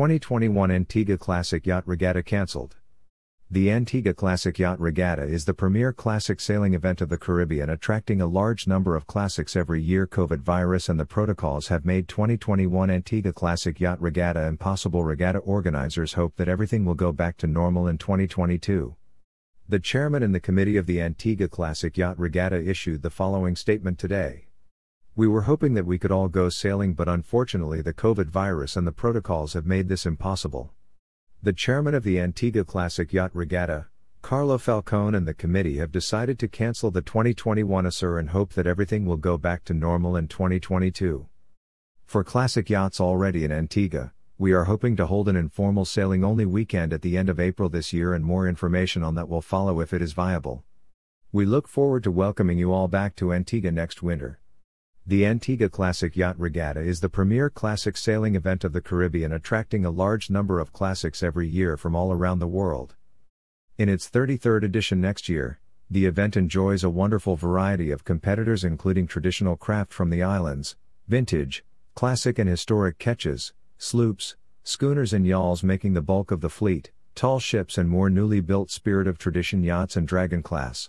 2021 Antigua Classic Yacht Regatta cancelled. The Antigua Classic Yacht Regatta is the premier classic sailing event of the Caribbean, attracting a large number of classics every year. COVID virus and the protocols have made 2021 Antigua Classic Yacht Regatta impossible. Regatta organizers hope that everything will go back to normal in 2022. The chairman and the committee of the Antigua Classic Yacht Regatta issued the following statement today. We were hoping that we could all go sailing, but unfortunately, the COVID virus and the protocols have made this impossible. The chairman of the Antigua Classic Yacht Regatta, Carlo Falcone, and the committee have decided to cancel the 2021 ASUR and hope that everything will go back to normal in 2022. For classic yachts already in Antigua, we are hoping to hold an informal sailing only weekend at the end of April this year, and more information on that will follow if it is viable. We look forward to welcoming you all back to Antigua next winter. The Antigua Classic Yacht Regatta is the premier classic sailing event of the Caribbean, attracting a large number of classics every year from all around the world. In its 33rd edition next year, the event enjoys a wonderful variety of competitors, including traditional craft from the islands, vintage, classic, and historic ketches, sloops, schooners, and yawls making the bulk of the fleet, tall ships, and more newly built Spirit of Tradition yachts and Dragon class.